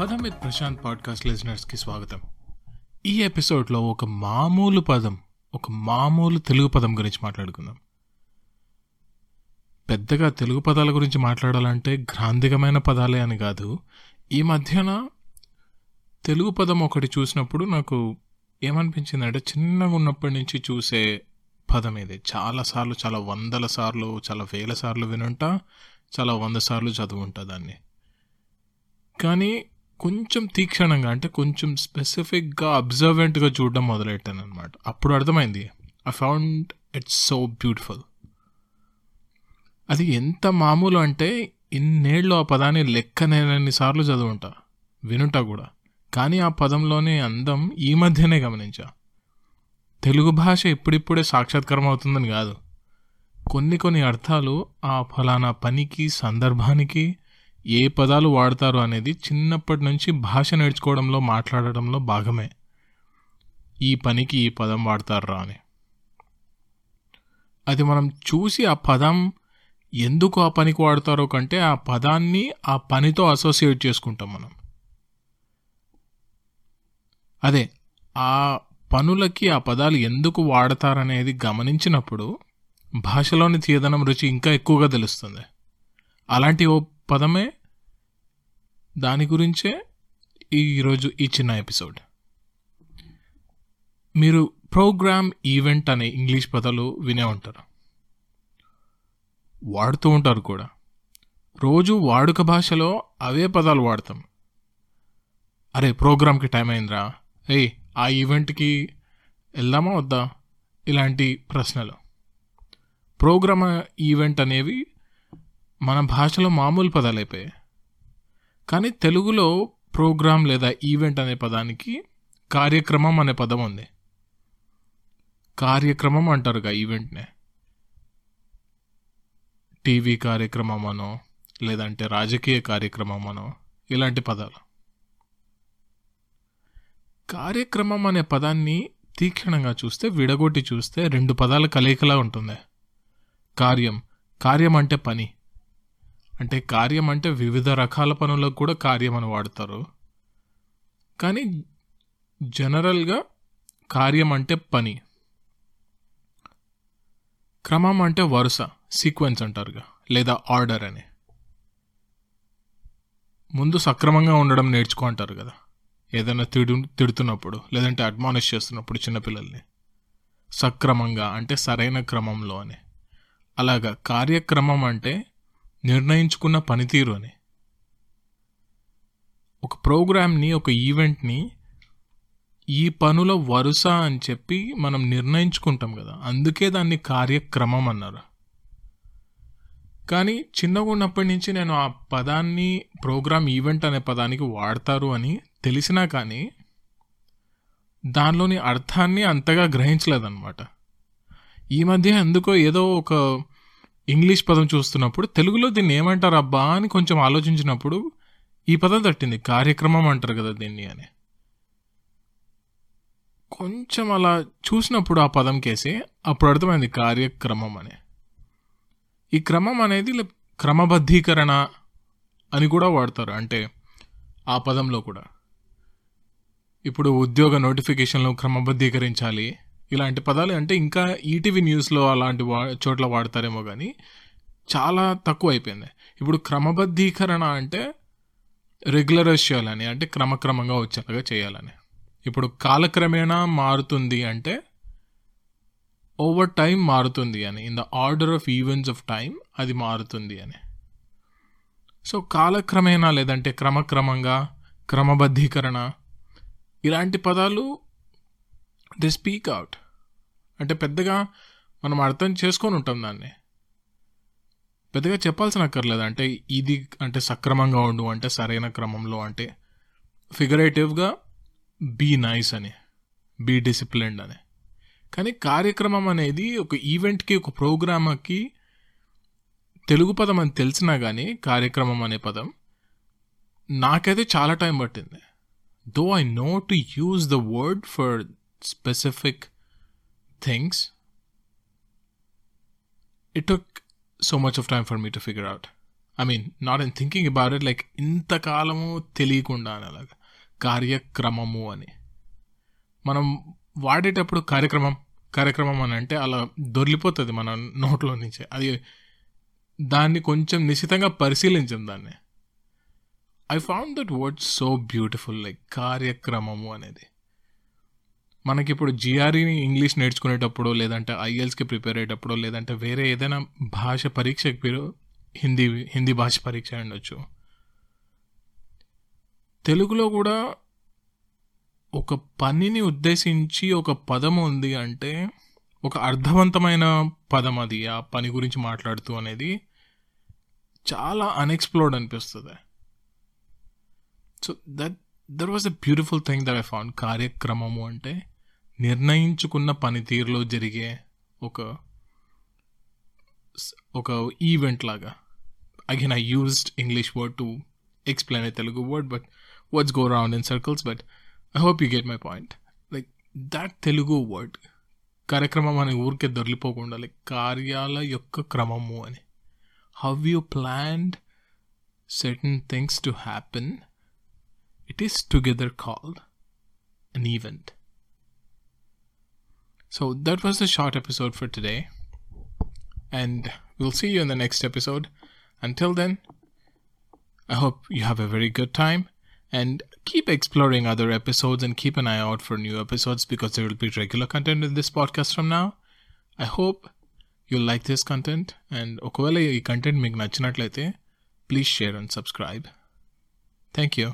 పదం with Prashanth podcast లిజనర్స్కి స్వాగతం. ఈ ఎపిసోడ్లో ఒక మామూలు పదం ఒక మామూలు తెలుగు పదం గురించి మాట్లాడుకుందాం. పెద్దగా తెలుగు పదాల గురించి మాట్లాడాలంటే గ్రాంధికమైన పదాలే అని కాదు. ఈ మధ్యన తెలుగు పదం ఒకటి చూసినప్పుడు నాకు ఏమనిపించిందంటే చిన్నగా ఉన్నప్పటి నుంచి చూసే పదం ఇది. చాలాసార్లు చాలా వందల సార్లు చాలా వేల సార్లు వినుంటా చాలా వంద సార్లు చదువుంటా దాన్ని. కానీ కొంచెం తీక్షణంగా అంటే కొంచెం స్పెసిఫిక్గా అబ్జర్వెంట్గా చూడడం మొదలెట్టాను అనమాట అప్పుడు అర్థమైంది I found it's so beautiful అది ఎంత మామూలు అంటే ఇన్నేళ్ళు ఆ పదాన్ని లెక్కనేనన్ని సార్లు చదువుంటా వినుంటా కూడా. కానీ ఆ పదంలోనే అందం ఈ మధ్యనే గమనించా. తెలుగు భాష ఇప్పుడిప్పుడే సాక్షాత్కారం అవుతుందని కాదు. కొన్ని కొన్ని అర్థాలు ఆ ఫలానా పనికి సందర్భానికి ఏ పదాలు వాడతారు అనేది చిన్నప్పటి నుంచి భాష నేర్చుకోవడంలో మాట్లాడడంలో భాగమే. ఈ పనికి ఈ పదం వాడతారా అని. అది మనం చూసి ఆ పదం ఎందుకు ఆ పనికి వాడతారో కంటే ఆ పదాన్ని ఆ పనితో అసోసియేట్ చేసుకుంటాం మనం. అదే ఆ పనులకి ఆ పదాలు ఎందుకు వాడతారనేది గమనించినప్పుడు భాషలోని తీయదనం రుచి ఇంకా ఎక్కువగా తెలుస్తుంది. అలాంటి ఓ పదమే? దాని గురించే ఈరోజు ఈ చిన్న ఎపిసోడ్. మీరు ప్రోగ్రామ్ ఈవెంట్ అనే ఇంగ్లీష్ పదాలు వినే ఉంటారు. వాడుతూ ఉంటారు కూడా. రోజు వాడుక భాషలో అవే పదాలు వాడతాం. అరే ప్రోగ్రామ్కి టైం అయిందిరా. ఏయ్ ఆ ఈవెంట్కి వెళ్దామా వద్దా? ఇలాంటి ప్రశ్నలు. ప్రోగ్రామ్ ఈవెంట్ అనేవి మన భాషలో మామూలు పదాలు అయిపోయాయి. కానీ తెలుగులో ప్రోగ్రామ్ లేదా ఈవెంట్ అనే పదానికి కార్యక్రమం అనే పదం ఉంది. కార్యక్రమం అంటారుగా ఈవెంట్నే. టీవీ కార్యక్రమం అనో లేదంటే రాజకీయ కార్యక్రమం అనో ఇలాంటి పదాలు. కార్యక్రమం అనే పదాన్ని తీక్షణంగా చూస్తే విడగొట్టి చూస్తే రెండు పదాల కలయికలా ఉంటుంది. కార్యం. కార్యం అంటే పని. అంటే కార్యం అంటే వివిధ రకాల పనులకు కూడా కార్యం అని వాడతారు. కానీ జనరల్గా కార్యం అంటే పని. క్రమం అంటే వరుస సీక్వెన్స్ అంటారుగా లేదా ఆర్డర్ అని. ముందు సక్రమంగా ఉండడం నేర్చుకో అంటారు కదా. ఏదైనా తిడు తిడుతున్నప్పుడు లేదంటే అడ్మానిష్ చేస్తున్నప్పుడు చిన్నపిల్లల్ని సక్రమంగా అంటే సరైన క్రమంలో అని. అలాగా కార్యక్రమం అంటే నిర్ణయించుకున్న పనితీరు అని. ఒక ప్రోగ్రామ్ని ఒక ఈవెంట్ని ఈ పనుల వరుస అని చెప్పి మనం నిర్ణయించుకుంటాం కదా. అందుకే దాన్ని కార్యక్రమం అన్నారు. కానీ చిన్నగా ఉన్నప్పటి నుంచి నేను ఆ పదాన్ని ప్రోగ్రామ్ ఈవెంట్ అనే పదానికి వాడతారు అని తెలిసినా కానీ దానిలోని అర్థాన్ని అంతగా గ్రహించలేదన్నమాట. ఈ మధ్య ఎందుకో ఏదో ఒక ఇంగ్లీష్ పదం చూస్తున్నప్పుడు తెలుగులో దీన్ని ఏమంటారు అబ్బా అని కొంచెం ఆలోచించినప్పుడు ఈ పదం తట్టింది. కార్యక్రమం అంటారు కదా దీన్ని అని. కొంచెం అలా చూసినప్పుడు ఆ పదం కేసి అప్పుడు అర్థమైంది కార్యక్రమం అని. ఈ క్రమం అనేది క్రమబద్ధీకరణ అని కూడా వాడతారు. అంటే ఆ పదంలో కూడా. ఇప్పుడు ఉద్యోగ నోటిఫికేషన్లు క్రమబద్ధీకరించాలి. ఇలాంటి పదాలు అంటే ఇంకా ఈటీవీ న్యూస్లో అలాంటి వా చోట్ల వాడతారేమో కానీ చాలా తక్కువ అయిపోయింది ఇప్పుడు క్రమబద్ధీకరణ అంటే రెగ్యులరైజ్ చేయాలని అంటే క్రమక్రమంగా వచ్చేలాగా చేయాలని. ఇప్పుడు కాలక్రమేణా మారుతుంది అంటే ఓవర్ టైం మారుతుంది అని in the order of events of time అది మారుతుంది అని. సో కాలక్రమేణా లేదంటే క్రమక్రమంగా క్రమబద్ధీకరణ ఇలాంటి పదాలు దే స్పీక్ అవుట్. అంటే పెద్దగా మనం అర్థం చేసుకొని ఉంటాం దాన్ని. పెద్దగా చెప్పాల్సిన అక్కర్లేదు అంటే ఇది అంటే సక్రమంగా ఉండు అంటే సరైన క్రమంలో అంటే ఫిగరేటివ్గా బీ నైస్ అని బీ డిసిప్లిన్డ్ అని. కానీ కార్యక్రమం అనేది ఒక ఈవెంట్కి ఒక ప్రోగ్రామ్కి తెలుగు పదం అని తెలిసినా కానీ కార్యక్రమం అనే పదం నాకైతే చాలా టైం పట్టింది. Though I know to use the word for specific things it took so much of time for me to figure out. I mean not in thinking about it like ఇంతకాలము తెలియకుండా అని అలాగా కార్యక్రమము అని. మనం వాడేటప్పుడు కార్యక్రమం కార్యక్రమం అని అంటే అలా దొరికిపోతుంది మన నోట్లో నుంచి. అది దాన్ని కొంచెం నిశ్చితంగా పరిశీలించాం దాన్ని. I found that word so beautiful like కార్యక్రమము అనేది. మనకి ఇప్పుడు జిఆర్ఈని ఇంగ్లీష్ నేర్చుకునేటప్పుడు లేదంటే ఐఎల్స్కి ప్రిపేర్ అయ్యేటప్పుడు లేదంటే వేరే ఏదైనా భాష పరీక్షకి మీరు హిందీ హిందీ భాష పరీక్ష ఉండొచ్చు. తెలుగులో కూడా ఒక పనిని ఉద్దేశించి ఒక పదం ఉంది అంటే ఒక అర్థవంతమైన పదం అది ఆ పని గురించి మాట్లాడుతూ అనేది చాలా అన్ఎక్స్ప్లోర్డ్ అనిపిస్తుంది. So that there was a beautiful thing that I found కార్యక్రమము అంటే నిర్ణయించుకున్న పనితీరులో జరిగే ఒక ఒక ఈవెంట్ లాగా. Again I used English word to explain a Telugu word but what's go round in circles but I hope you get my point like that Telugu word కార్యక్రమం అనే ఊరికే దొరికిపోకుండా లైక్ కార్యాల యొక్క క్రమము అని. How you planned certain things to happen, it is together called an event. So that was the short episode for today. And we'll see you in the next episode. Until then, I hope you have a very good time and keep exploring other episodes and keep an eye out for new episodes because there will be regular content in this podcast from now. I hope you like this content and ఒకవేళ ఈ content మీకు నచ్చినట్లయితే please share and subscribe. Thank you.